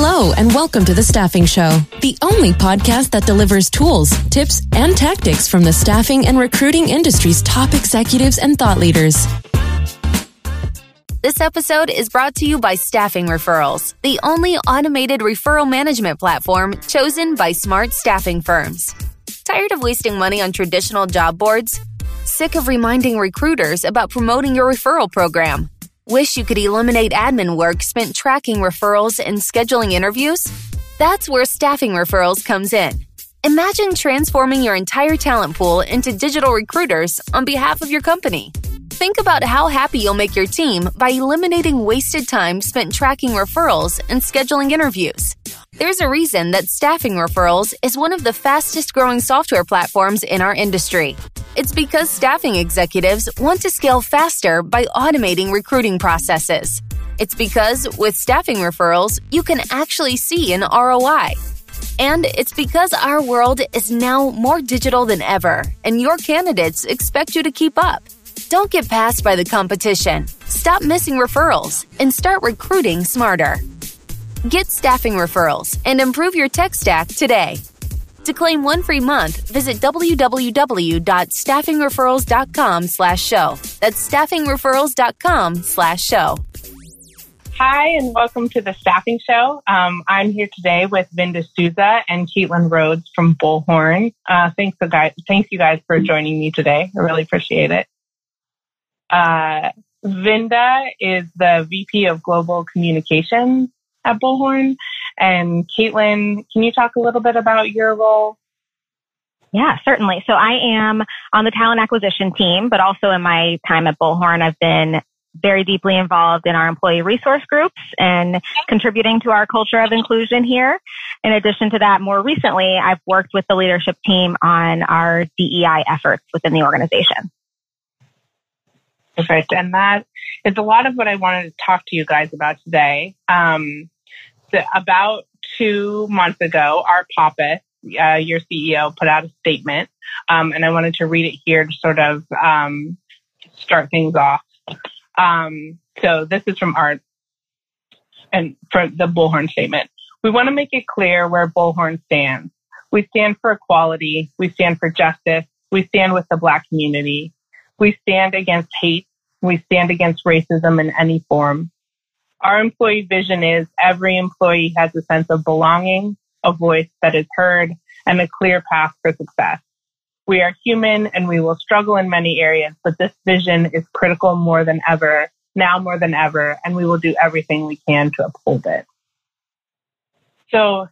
Hello, and welcome to The Staffing Show, the only podcast that delivers tools, tips, and tactics from the staffing and recruiting industry's top executives and thought leaders. This episode is brought to you by Staffing Referrals, the only automated referral management platform chosen by smart staffing firms. Tired of wasting money on traditional job boards? Sick of reminding recruiters about promoting your referral program? Wish you could eliminate admin work spent tracking referrals and scheduling interviews? That's where Staffing Referrals comes in. Imagine transforming your entire talent pool into digital recruiters on behalf of your company. Think about how happy you'll make your team by eliminating wasted time spent tracking referrals and scheduling interviews. There's a reason that Staffing Referrals is one of the fastest growing software platforms in our industry. It's because staffing executives want to scale faster by automating recruiting processes. It's because with Staffing Referrals, you can actually see an ROI. And it's because our world is now more digital than ever, and your candidates expect you to keep up. Don't get passed by the competition. Stop missing referrals and start recruiting smarter. Get staffing referrals and improve your tech stack today. To claim one free month, visit www.staffingreferrals.com slash show. That's staffingreferrals.com slash show. Hi, and welcome to the Staffing Show. Um, I'm here today with Vinda Souza and Caitlyn Rhodes from Bullhorn. Uh, thanks, guys, thanks you guys for joining me today. I really appreciate it. Uh, Vinda is the VP of Global Communications at Bullhorn. And Caitlin, can you talk a little bit about your role? Yeah, certainly. So I am on the talent acquisition team, but also in my time at Bullhorn, I've been very deeply involved in our employee resource groups and contributing to our culture of inclusion here. In addition to that, more recently, I've worked with the leadership team on our DEI efforts within the organization. Perfect. And that is a lot of what I wanted to talk to you guys about today. Um, so about two months ago, Art Pappas, uh, your CEO, put out a statement, um, and I wanted to read it here to sort of um, start things off. Um, so this is from Art and for the Bullhorn statement. We want to make it clear where Bullhorn stands. We stand for equality. We stand for justice. We stand with the Black community. We stand against hate. We stand against racism in any form. Our employee vision is every employee has a sense of belonging, a voice that is heard, and a clear path for success. We are human and we will struggle in many areas, but this vision is critical more than ever, now more than ever, and we will do everything we can to uphold it. So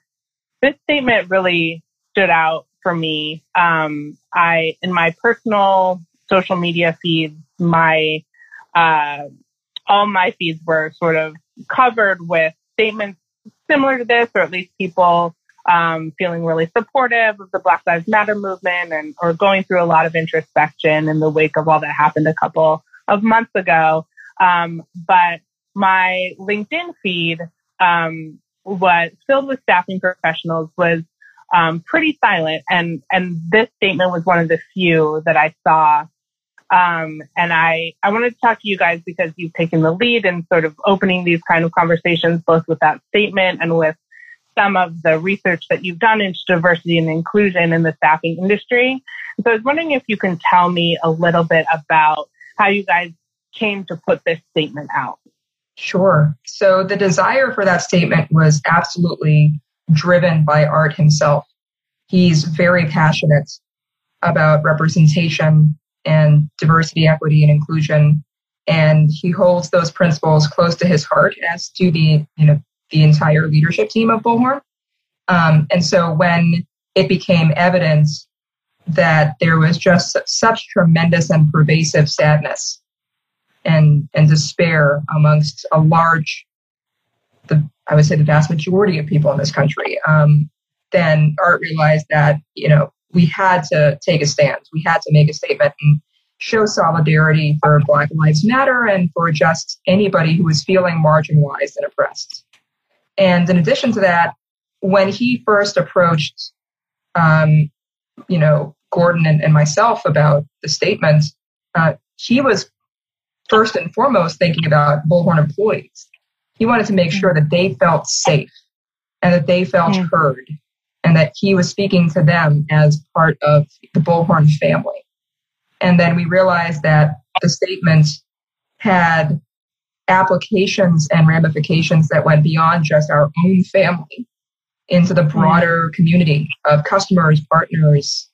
this statement really stood out for me. Um, I, in my personal social media feeds, my, uh, all my feeds were sort of covered with statements similar to this, or at least people um, feeling really supportive of the Black Lives Matter movement and or going through a lot of introspection in the wake of all that happened a couple of months ago. Um, but my LinkedIn feed um, was filled with staffing professionals was um, pretty silent, and and this statement was one of the few that I saw um, and I, I wanted to talk to you guys because you've taken the lead in sort of opening these kind of conversations, both with that statement and with some of the research that you've done into diversity and inclusion in the staffing industry. So I was wondering if you can tell me a little bit about how you guys came to put this statement out. Sure. So the desire for that statement was absolutely driven by Art himself. He's very passionate about representation and diversity, equity, and inclusion. And he holds those principles close to his heart, as do the you know the entire leadership team of Bullhorn. Um, and so when it became evident that there was just such tremendous and pervasive sadness and and despair amongst a large, the I would say the vast majority of people in this country, um, then Art realized that you know we had to take a stand. We had to make a statement and show solidarity for Black Lives Matter and for just anybody who was feeling marginalized and oppressed. And in addition to that, when he first approached, um, you know, Gordon and, and, myself about the statement, uh, he was first and foremost thinking about Bullhorn employees. He wanted to make sure that they felt safe and that they felt mm. heard and that he was speaking to them as part of the Bullhorn family. And then we realized that the statement had applications and ramifications that went beyond just our own family into the broader community of customers, partners,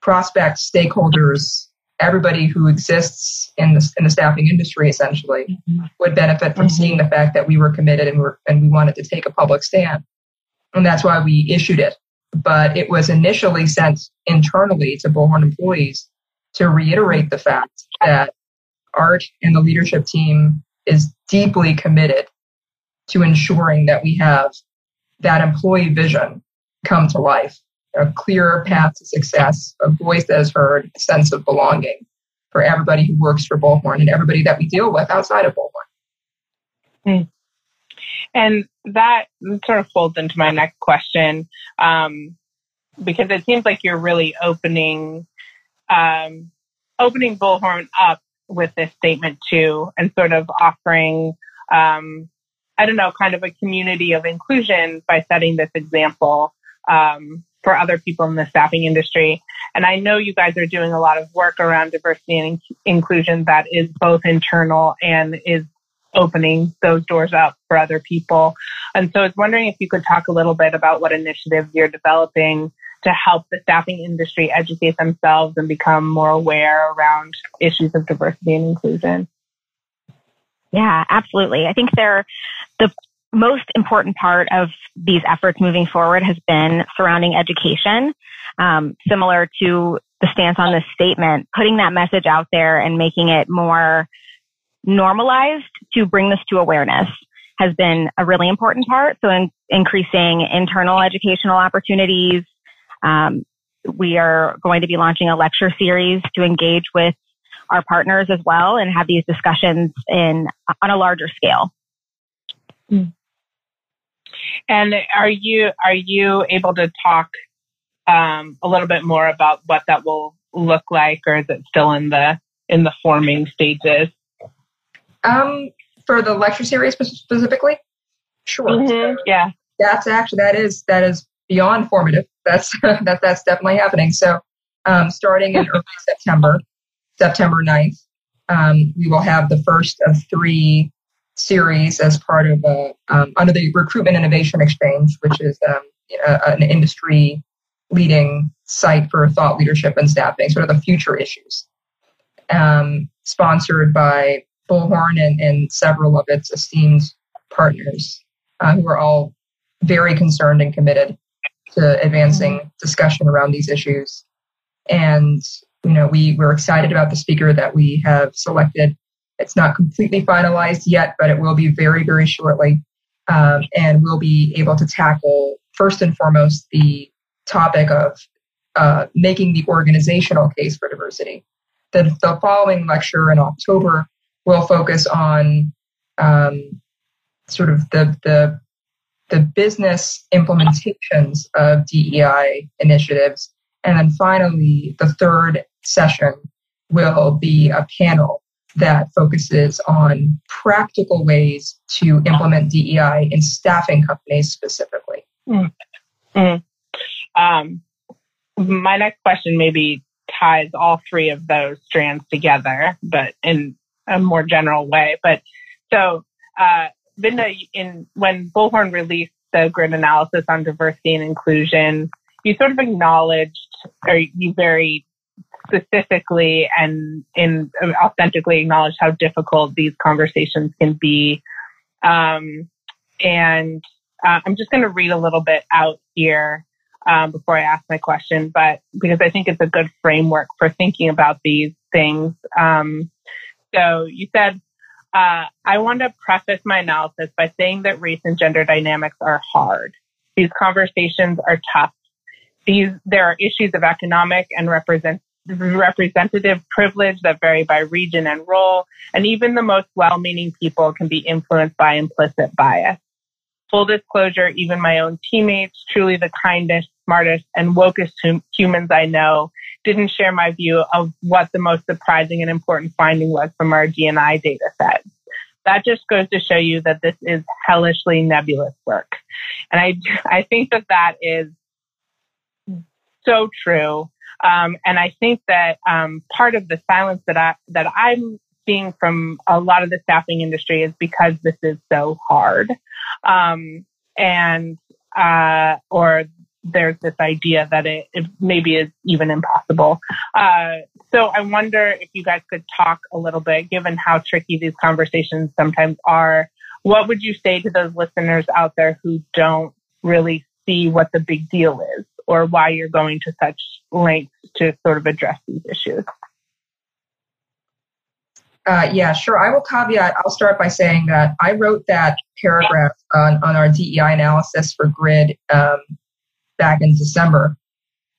prospects, stakeholders, everybody who exists in the, in the staffing industry essentially mm-hmm. would benefit from mm-hmm. seeing the fact that we were committed and, were, and we wanted to take a public stand. And that's why we issued it. But it was initially sent internally to Bullhorn employees to reiterate the fact that Art and the leadership team is deeply committed to ensuring that we have that employee vision come to life, a clear path to success, a voice that is heard, a sense of belonging for everybody who works for Bullhorn and everybody that we deal with outside of Bullhorn. Mm. And that sort of folds into my next question, um, because it seems like you're really opening um, opening Bullhorn up with this statement too, and sort of offering, um, I don't know, kind of a community of inclusion by setting this example um, for other people in the staffing industry. And I know you guys are doing a lot of work around diversity and inclusion that is both internal and is opening those doors up for other people. And so I was wondering if you could talk a little bit about what initiatives you're developing to help the staffing industry educate themselves and become more aware around issues of diversity and inclusion. Yeah, absolutely. I think they're the most important part of these efforts moving forward has been surrounding education. Um, similar to the stance on this statement, putting that message out there and making it more normalized to bring this to awareness has been a really important part. So in, increasing internal educational opportunities. Um, we are going to be launching a lecture series to engage with our partners as well and have these discussions in on a larger scale. And are you are you able to talk um, a little bit more about what that will look like, or is it still in the in the forming stages? Um, for the lecture series specifically, sure. Mm-hmm. Yeah, that's actually that is that is beyond formative. That's that that's definitely happening. So, um, starting in early September, September 9th, um, we will have the first of three series as part of a, um, under the Recruitment Innovation Exchange, which is um, a, an industry leading site for thought leadership and staffing, sort of the future issues. Um, sponsored by Bullhorn and, and several of its esteemed partners uh, who are all very concerned and committed to advancing mm-hmm. discussion around these issues. And, you know, we, we're excited about the speaker that we have selected. It's not completely finalized yet, but it will be very, very shortly. Um, and we'll be able to tackle, first and foremost, the topic of uh, making the organizational case for diversity. The, the following lecture in October will focus on um, sort of the, the, the business implementations of DEI initiatives. And then finally, the third session will be a panel that focuses on practical ways to implement DEI in staffing companies specifically. Mm. Mm. Um, my next question maybe ties all three of those strands together, but in a more general way. But so, uh, Vinda, in when Bullhorn released the grid analysis on diversity and inclusion, you sort of acknowledged, or you very specifically and in authentically acknowledged how difficult these conversations can be. Um, and uh, I'm just going to read a little bit out here um, before I ask my question, but because I think it's a good framework for thinking about these things. Um, so you said, uh, I want to preface my analysis by saying that race and gender dynamics are hard. These conversations are tough. These, there are issues of economic and represent, representative privilege that vary by region and role, and even the most well-meaning people can be influenced by implicit bias. Full disclosure, even my own teammates, truly the kindest, smartest, and wokest hum- humans I know, didn't share my view of what the most surprising and important finding was from our DNI data set. that just goes to show you that this is hellishly nebulous work. And I, I think that that is so true. Um, and I think that um, part of the silence that I that I'm seeing from a lot of the staffing industry is because this is so hard, um, and uh, or there's this idea that it, it maybe is even impossible. Uh, so I wonder if you guys could talk a little bit, given how tricky these conversations sometimes are. What would you say to those listeners out there who don't really see what the big deal is or why you're going to such lengths to sort of address these issues? Uh, yeah, sure. I will caveat. I'll start by saying that I wrote that paragraph on, on our DEI analysis for GRID um, back in December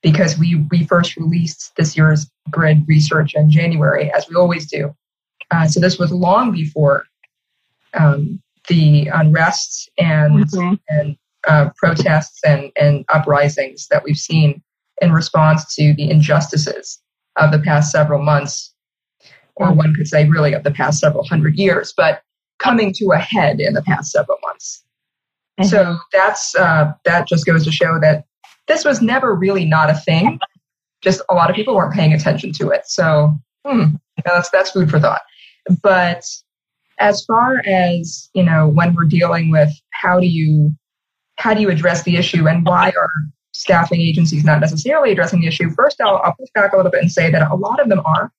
because we, we first released this year's GRID research in January, as we always do. Uh, so this was long before um, the unrest and, mm-hmm. and uh, protests and, and uprisings that we've seen in response to the injustices of the past several months or one could say really of the past several hundred years, but coming to a head in the past several months. Mm-hmm. So that's uh, that just goes to show that this was never really not a thing. Just a lot of people weren't paying attention to it. So hmm, that's that's food for thought. But as far as you know, when we're dealing with how do you how do you address the issue and why are staffing agencies not necessarily addressing the issue? First, I'll, I'll push back a little bit and say that a lot of them are.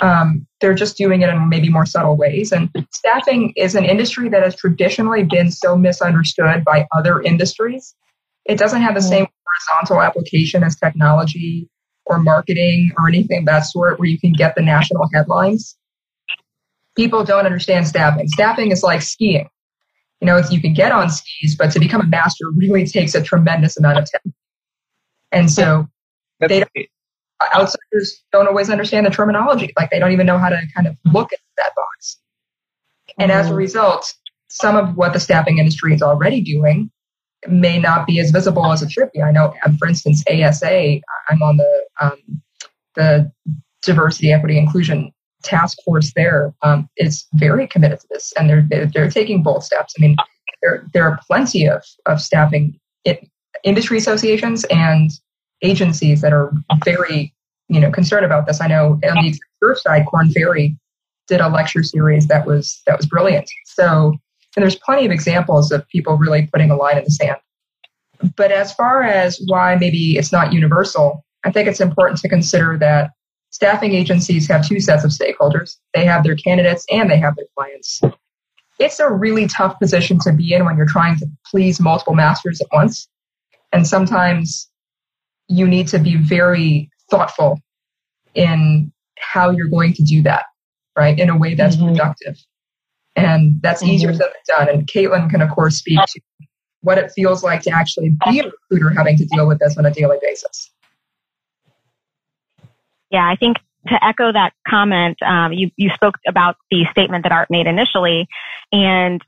Um, they're just doing it in maybe more subtle ways. And staffing is an industry that has traditionally been so misunderstood by other industries. It doesn't have the mm. same horizontal application as technology or marketing or anything of that sort where you can get the national headlines. People don't understand staffing. Staffing is like skiing. You know, you can get on skis, but to become a master really takes a tremendous amount of time. And so they don't, outsiders don't always understand the terminology. Like they don't even know how to kind of look at that box. And as a mm-hmm. result, some of what the staffing industry is already doing may not be as visible as it should be. I know, um, for instance, ASA, I'm on the um, the diversity, equity, inclusion task force there um, is very committed to this, and they're they're taking bold steps. I mean, there there are plenty of of staffing industry associations and agencies that are very, you know, concerned about this. I know on the executive side, Korn Ferry did a lecture series that was that was brilliant. So and there's plenty of examples of people really putting a line in the sand. But as far as why maybe it's not universal, I think it's important to consider that staffing agencies have two sets of stakeholders. They have their candidates and they have their clients. It's a really tough position to be in when you're trying to please multiple masters at once. And sometimes you need to be very thoughtful in how you're going to do that, right? In a way that's mm-hmm. productive. And that's mm-hmm. easier said than done. And Caitlin can, of course, speak to what it feels like to actually be a recruiter having to deal with this on a daily basis. Yeah, I think to echo that comment, um, you, you spoke about the statement that Art made initially, and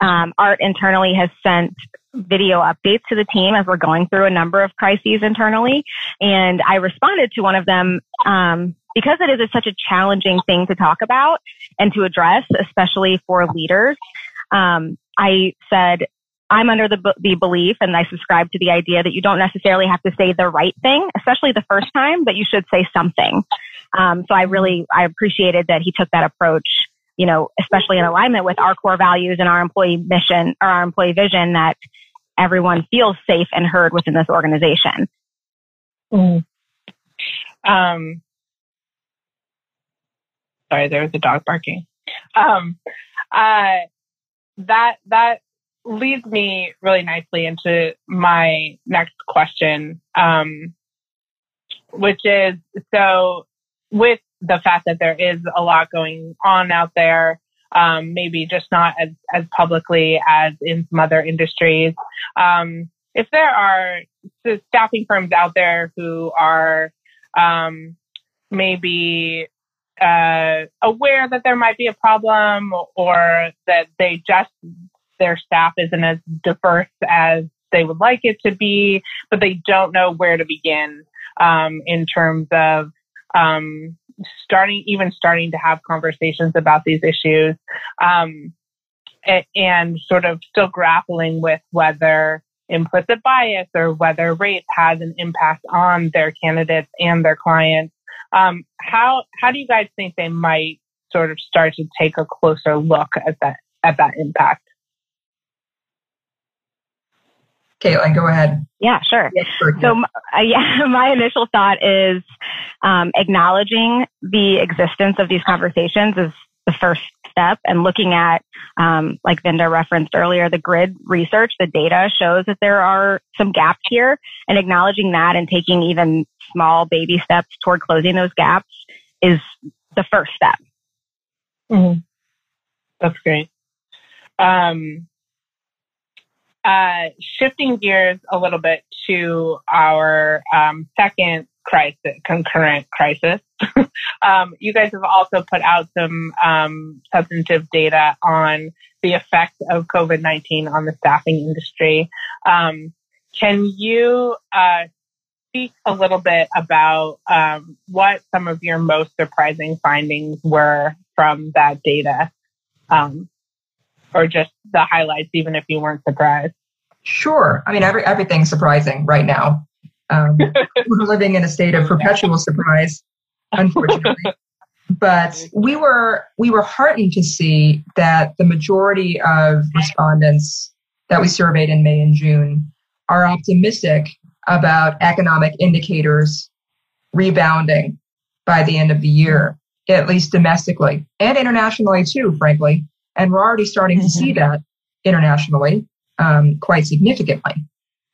um, Art internally has sent video updates to the team as we're going through a number of crises internally. And I responded to one of them um, because it is such a challenging thing to talk about and to address, especially for leaders. Um, I said, I'm under the, the belief and I subscribe to the idea that you don't necessarily have to say the right thing, especially the first time, but you should say something. Um, so I really, I appreciated that he took that approach, you know, especially in alignment with our core values and our employee mission or our employee vision that everyone feels safe and heard within this organization. Mm. Um, sorry, there was a dog barking. Um, uh, that that leads me really nicely into my next question, um, which is so with the fact that there is a lot going on out there um, maybe just not as, as publicly as in some other industries. Um, if there are staffing firms out there who are um, maybe uh, aware that there might be a problem or that they just their staff isn't as diverse as they would like it to be, but they don't know where to begin um, in terms of um, starting, even starting to have conversations about these issues, um, and sort of still grappling with whether implicit bias or whether race has an impact on their candidates and their clients. Um, how how do you guys think they might sort of start to take a closer look at that at that impact? Caitlin, go ahead. Yeah, sure. So, uh, yeah, my initial thought is um, acknowledging the existence of these conversations is the first step and looking at, um, like Vinda referenced earlier, the grid research, the data shows that there are some gaps here and acknowledging that and taking even small baby steps toward closing those gaps is the first step. Mm-hmm. That's great. Um, uh, shifting gears a little bit to our um, second crisis, concurrent crisis. um, you guys have also put out some um, substantive data on the effect of COVID 19 on the staffing industry. Um, can you uh, speak a little bit about um, what some of your most surprising findings were from that data? Um, or just the highlights, even if you weren't surprised? Sure. I mean, every, everything's surprising right now. Um, we're living in a state of perpetual surprise, unfortunately. but we were we were heartened to see that the majority of respondents that we surveyed in May and June are optimistic about economic indicators rebounding by the end of the year, at least domestically and internationally too, frankly. And we're already starting mm-hmm. to see mm-hmm. that internationally um, quite significantly.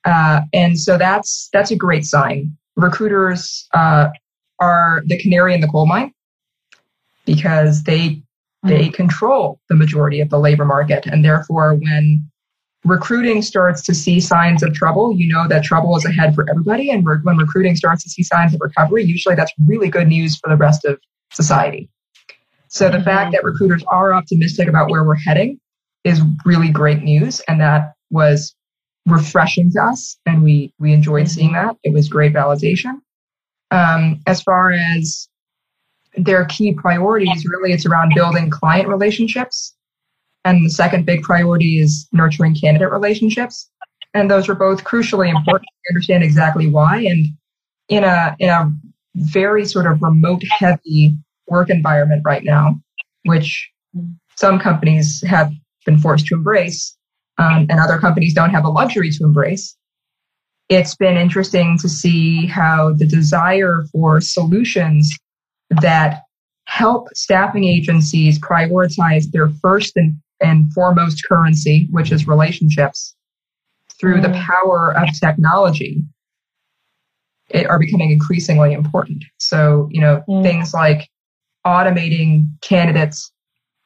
Uh, and so that's that's a great sign. Recruiters uh, are the canary in the coal mine because they they mm-hmm. control the majority of the labor market, and therefore, when recruiting starts to see signs of trouble, you know that trouble is ahead for everybody. And re- when recruiting starts to see signs of recovery, usually that's really good news for the rest of society. So the mm-hmm. fact that recruiters are optimistic about where we're heading is really great news. And that was refreshing to us. And we, we enjoyed mm-hmm. seeing that. It was great validation. Um, as far as their key priorities, really it's around building client relationships. And the second big priority is nurturing candidate relationships. And those are both crucially important to understand exactly why. And in a, in a very sort of remote heavy work environment right now, which some companies have been forced to embrace, um, and other companies don't have a luxury to embrace. It's been interesting to see how the desire for solutions that help staffing agencies prioritize their first and, and foremost currency, which is relationships, through mm. the power of technology it, are becoming increasingly important. So, you know, mm. things like automating candidates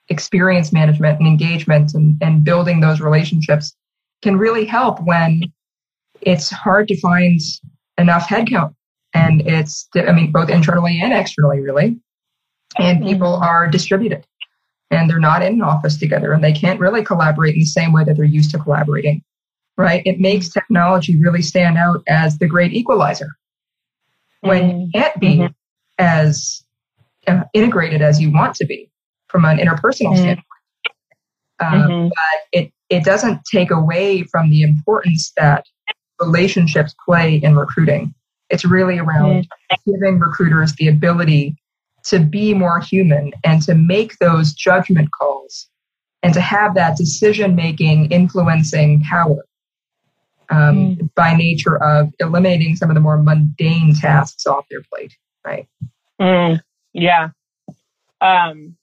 experience management and engagement and, and building those relationships can really help when it's hard to find enough headcount. And it's, I mean, both internally and externally, really. And mm-hmm. people are distributed and they're not in an office together and they can't really collaborate in the same way that they're used to collaborating, right? It makes technology really stand out as the great equalizer when mm-hmm. it can't be mm-hmm. as uh, integrated as you want to be from an interpersonal mm-hmm. standpoint. Um, mm-hmm. But it, it doesn't take away from the importance that relationships play in recruiting. It's really around mm-hmm. giving recruiters the ability to be more human and to make those judgment calls and to have that decision making influencing power um, mm. by nature of eliminating some of the more mundane tasks off their plate, right? Mm. Yeah. Um,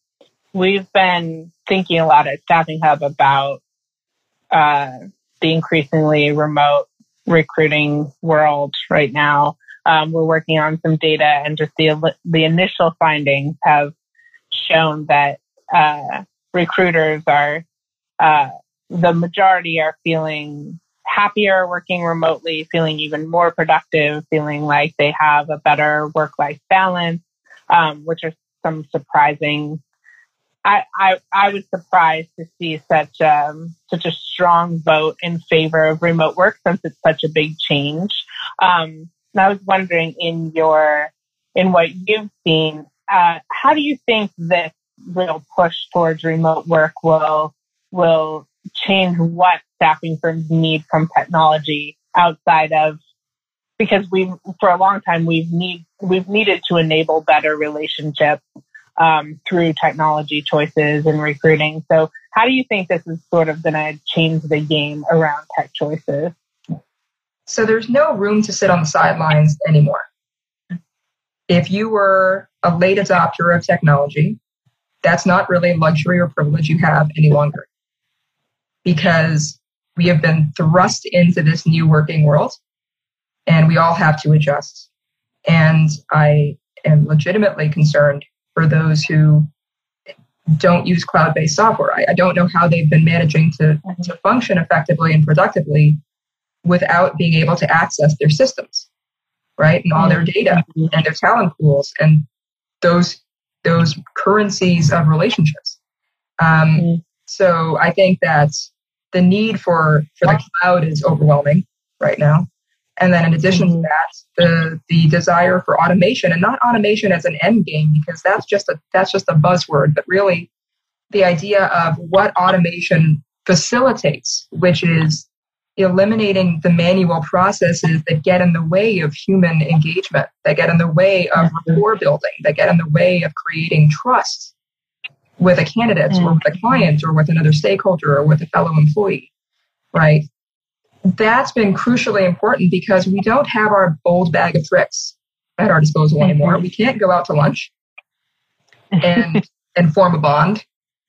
we've been thinking a lot at Staffing Hub about uh, the increasingly remote recruiting world right now. Um, we're working on some data, and just the the initial findings have shown that uh, recruiters are uh, the majority are feeling happier working remotely, feeling even more productive, feeling like they have a better work life balance, um, which are some surprising I, I, I was surprised to see such um, such a strong vote in favor of remote work since it's such a big change. Um, and I was wondering in your in what you've seen, uh, how do you think this real push towards remote work will will change what staffing firms need from technology outside of because we for a long time we've need we've needed to enable better relationships um, through technology choices and recruiting. So, how do you think this is sort of going to change the game around tech choices? So, there's no room to sit on the sidelines anymore. If you were a late adopter of technology, that's not really a luxury or privilege you have any longer because we have been thrust into this new working world and we all have to adjust. And I am legitimately concerned for those who don't use cloud based software. I, I, don't know how they've been managing to, to function effectively and productively without being able to access their systems, right? And all their data and their talent pools and those those currencies of relationships. Um, mm-hmm. So I think that the need for for the cloud is overwhelming right now. And then in addition to mm-hmm. that, the the desire for automation and not automation as an end game because that's just a that's just a buzzword, but really the idea of what automation facilitates, which is eliminating the manual processes that get in the way of human engagement, that get in the way of mm-hmm. rapport building, that get in the way of creating trust with a candidate mm-hmm. or with a client or with another stakeholder or with a fellow employee, right? That's been crucially important because we don't have our old bag of tricks at our disposal mm-hmm. anymore. We can't go out to lunch and and form a bond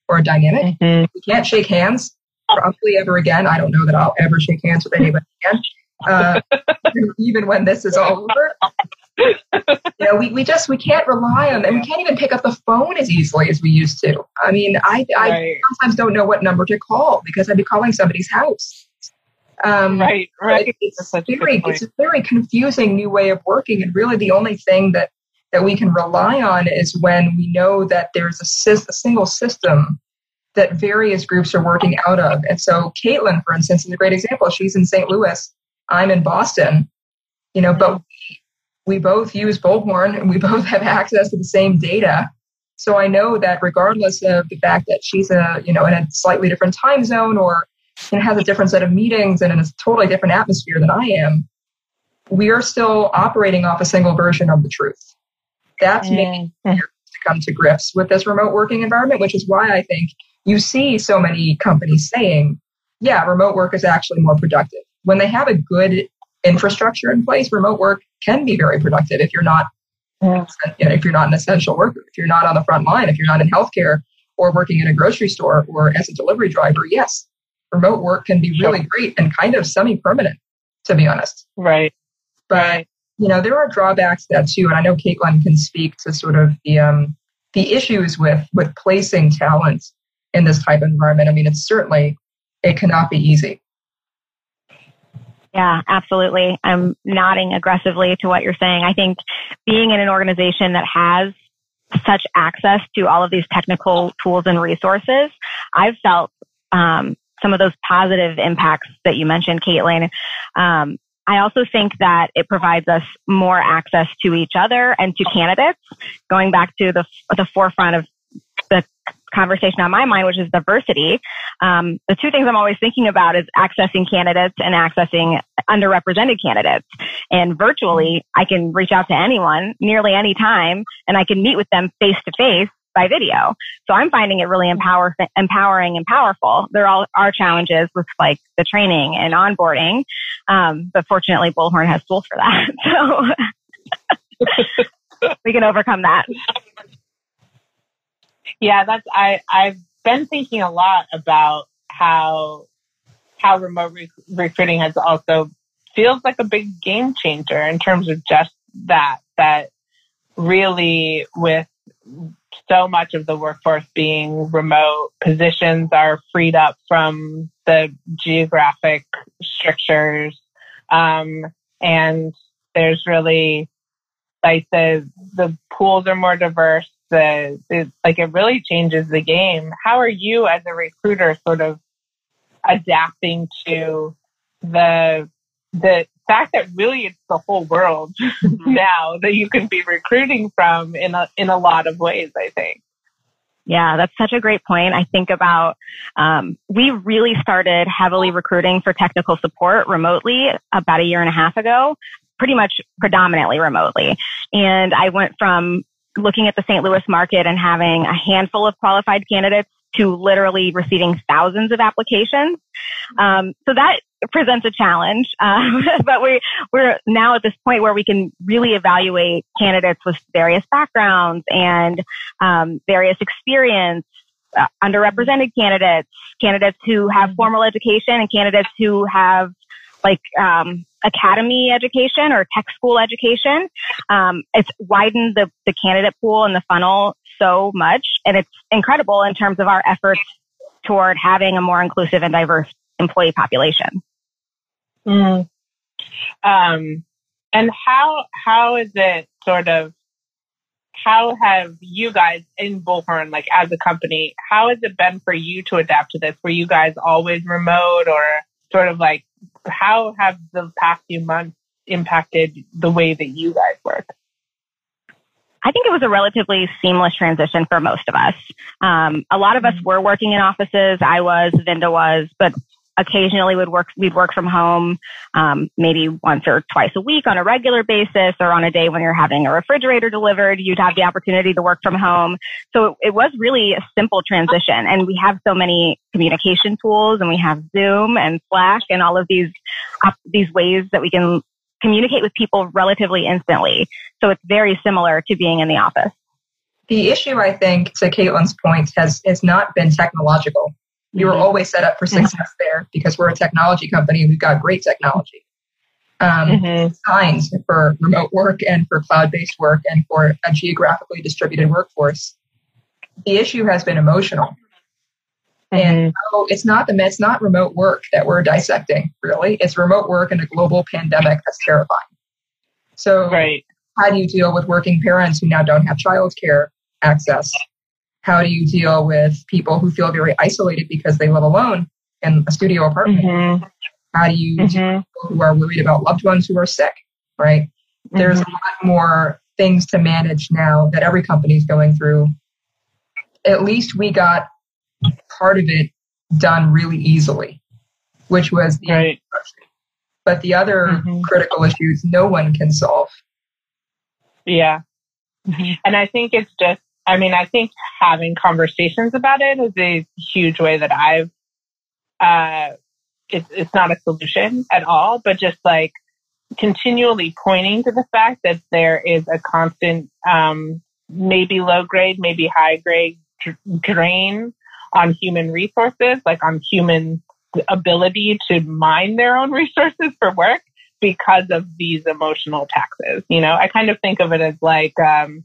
or a dynamic. Mm-hmm. We can't shake hands probably ever again. I don't know that I'll ever shake hands with anybody again, uh, even when this is all over. you know, we, we just we can't rely on them. We can't even pick up the phone as easily as we used to. I mean, I I right. sometimes don't know what number to call because I'd be calling somebody's house. Um, right, right. It's very, it's a very confusing new way of working, and really the only thing that that we can rely on is when we know that there's a, a single system that various groups are working out of. And so, Caitlin, for instance, is a great example. She's in St. Louis. I'm in Boston. You know, but we, we both use Bullhorn and we both have access to the same data. So I know that regardless of the fact that she's a, you know, in a slightly different time zone or and has a different set of meetings and in a totally different atmosphere than I am, we are still operating off a single version of the truth. That's mm. making to come to grips with this remote working environment, which is why I think you see so many companies saying, yeah, remote work is actually more productive. When they have a good infrastructure in place, remote work can be very productive if you're not mm. you know, if you're not an essential worker, if you're not on the front line, if you're not in healthcare or working in a grocery store or as a delivery driver, yes, remote work can be really great and kind of semi permanent, to be honest. Right. But, you know, there are drawbacks to that too. And I know Caitlin can speak to sort of the, um, the issues with, with placing talent in this type of environment. I mean, it's certainly, it cannot be easy. Yeah, absolutely. I'm nodding aggressively to what you're saying. I think being in an organization that has such access to all of these technical tools and resources, I've felt um, some of those positive impacts that you mentioned, Caitlin. Um, I also think that it provides us more access to each other and to candidates. Going back to the the forefront of the conversation on my mind, which is diversity. Um, the two things I'm always thinking about is accessing candidates and accessing underrepresented candidates. And virtually, I can reach out to anyone nearly any time, and I can meet with them face to face by video. So I'm finding it really empower, empowering and powerful. There all are challenges with like the training and onboarding. Um, but fortunately, Bullhorn has tools for that. So we can overcome that. Yeah, that's, I, I've been thinking a lot about how, how remote rec- recruiting has also feels like a big game changer in terms of just that, that really with so much of the workforce being remote, positions are freed up from the geographic strictures. Um, and there's really like the the pools are more diverse. The, the like it really changes the game. How are you as a recruiter sort of adapting to the the fact that really it's the whole world now that you can be recruiting from in a, in a lot of ways, I think. Yeah, that's such a great point. I think about, um, we really started heavily recruiting for technical support remotely about a year and a half ago, pretty much predominantly remotely. And I went from looking at the St. Louis market and having a handful of qualified candidates to literally receiving thousands of applications. Um, so that presents a challenge, um, but we we're now at this point where we can really evaluate candidates with various backgrounds and um, various experience. Uh, underrepresented candidates, candidates who have formal education, and candidates who have like um, academy education or tech school education. Um, it's widened the, the candidate pool and the funnel so much, and it's incredible in terms of our efforts toward having a more inclusive and diverse employee population. Mm. Um, and how how is it sort of how have you guys in Bullhorn, like as a company, how has it been for you to adapt to this? Were you guys always remote or sort of like how have the past few months impacted the way that you guys work? I think it was a relatively seamless transition for most of us. Um, a lot of us were working in offices. I was, Vinda was, but occasionally would work we'd work from home um, maybe once or twice a week on a regular basis or on a day when you're having a refrigerator delivered you'd have the opportunity to work from home. So it, it was really a simple transition and we have so many communication tools and we have zoom and slack and all of these uh, these ways that we can communicate with people relatively instantly. So it's very similar to being in the office. The issue i think to caitlin's point has has not been technological we were mm-hmm. always set up for success there because we're a technology company and we've got great technology. Um, mm-hmm. Signs for remote work and for cloud based work and for a geographically distributed workforce. The issue has been emotional. Mm-hmm. And so it's not the it's not remote work that we're dissecting, really. It's remote work in a global pandemic that's terrifying. So right. how do you deal with working parents who now don't have childcare access? How do you deal with people who feel very isolated because they live alone in a studio apartment? Mm-hmm. How do you mm-hmm. deal with people who are worried about loved ones who are sick, right? Mm-hmm. There's a lot more things to manage now that every company is going through. At least we got part of it done really easily, which was the right. But the other mm-hmm. critical issues no one can solve. Yeah. Mm-hmm. And I think it's just I mean, I think having conversations about it is a huge way that I've, uh, it's, it's not a solution at all, but just like continually pointing to the fact that there is a constant, um, maybe low grade, maybe high grade drain on human resources, like on human ability to mine their own resources for work because of these emotional taxes. You know, I kind of think of it as like, um,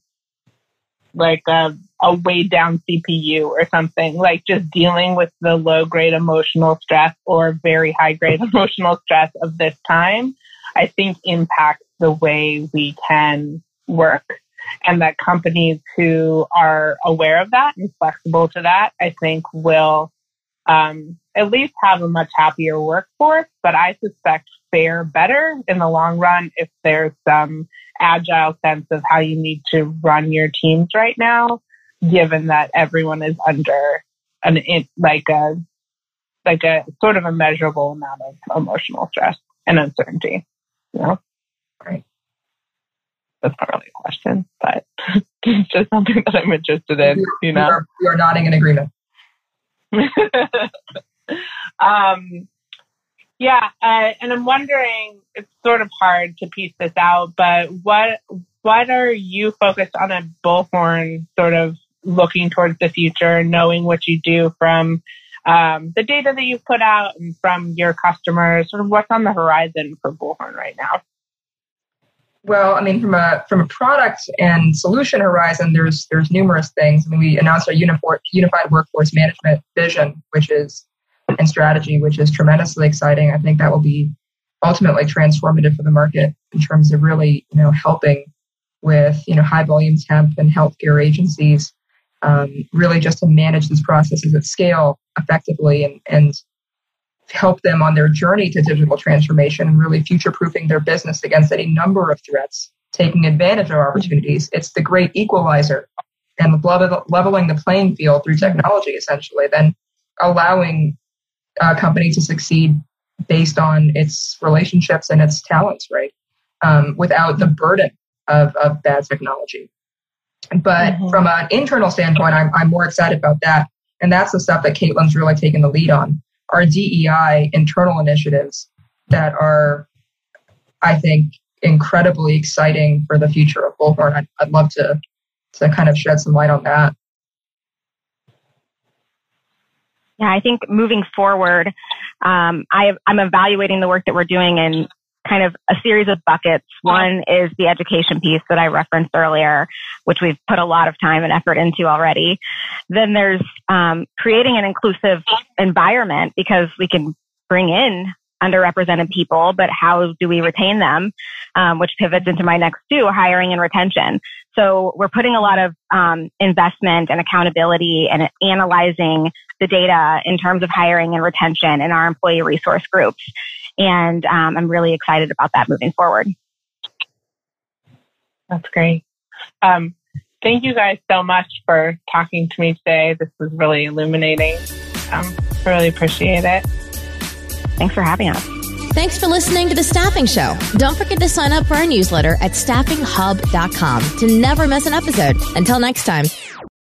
like a, a weighed down CPU or something, like just dealing with the low grade emotional stress or very high grade emotional stress of this time, I think impacts the way we can work. And that companies who are aware of that and flexible to that, I think will um, at least have a much happier workforce. But I suspect fare better in the long run if there's some agile sense of how you need to run your teams right now, given that everyone is under an like a like a sort of a measurable amount of emotional stress and uncertainty. You know, right? That's not really a question, but it's just something that I'm interested in. You know, you're, you're nodding in agreement. um, yeah, uh, and I'm wondering, it's sort of hard to piece this out, but what what are you focused on at Bullhorn, sort of looking towards the future, knowing what you do from um, the data that you've put out and from your customers, sort of what's on the horizon for Bullhorn right now? Well, I mean, from a from a product and solution horizon, there's there's numerous things. I mean, we announced our unified workforce management vision, which is and strategy, which is tremendously exciting. I think that will be ultimately transformative for the market in terms of really, you know, helping with, you know, high volume temp and healthcare agencies, um, really just to manage these processes at scale effectively and, and help them on their journey to digital transformation and really future proofing their business against any number of threats, taking advantage of opportunities. It's the great equalizer and leveling the playing field through technology, essentially, then allowing a company to succeed based on its relationships and its talents, right? Um, without the burden of, of bad technology. But mm-hmm. from an internal standpoint, I'm, I'm more excited about that. And that's the stuff that Caitlin's really taken the lead on. Our DEI internal initiatives that are, I think, incredibly exciting for the future of Bullhorn. I'd, I'd love to to kind of shed some light on that. Yeah, I think moving forward, um, I, I'm evaluating the work that we're doing in kind of a series of buckets. One is the education piece that I referenced earlier, which we've put a lot of time and effort into already. Then there's um, creating an inclusive environment because we can bring in underrepresented people, but how do we retain them? Um, which pivots into my next two, hiring and retention. So we're putting a lot of um, investment and accountability and analyzing the data in terms of hiring and retention in our employee resource groups. And um, I'm really excited about that moving forward. That's great. Um, thank you guys so much for talking to me today. This was really illuminating. Um, really appreciate it. Thanks for having us. Thanks for listening to The Staffing Show. Don't forget to sign up for our newsletter at staffinghub.com to never miss an episode. Until next time.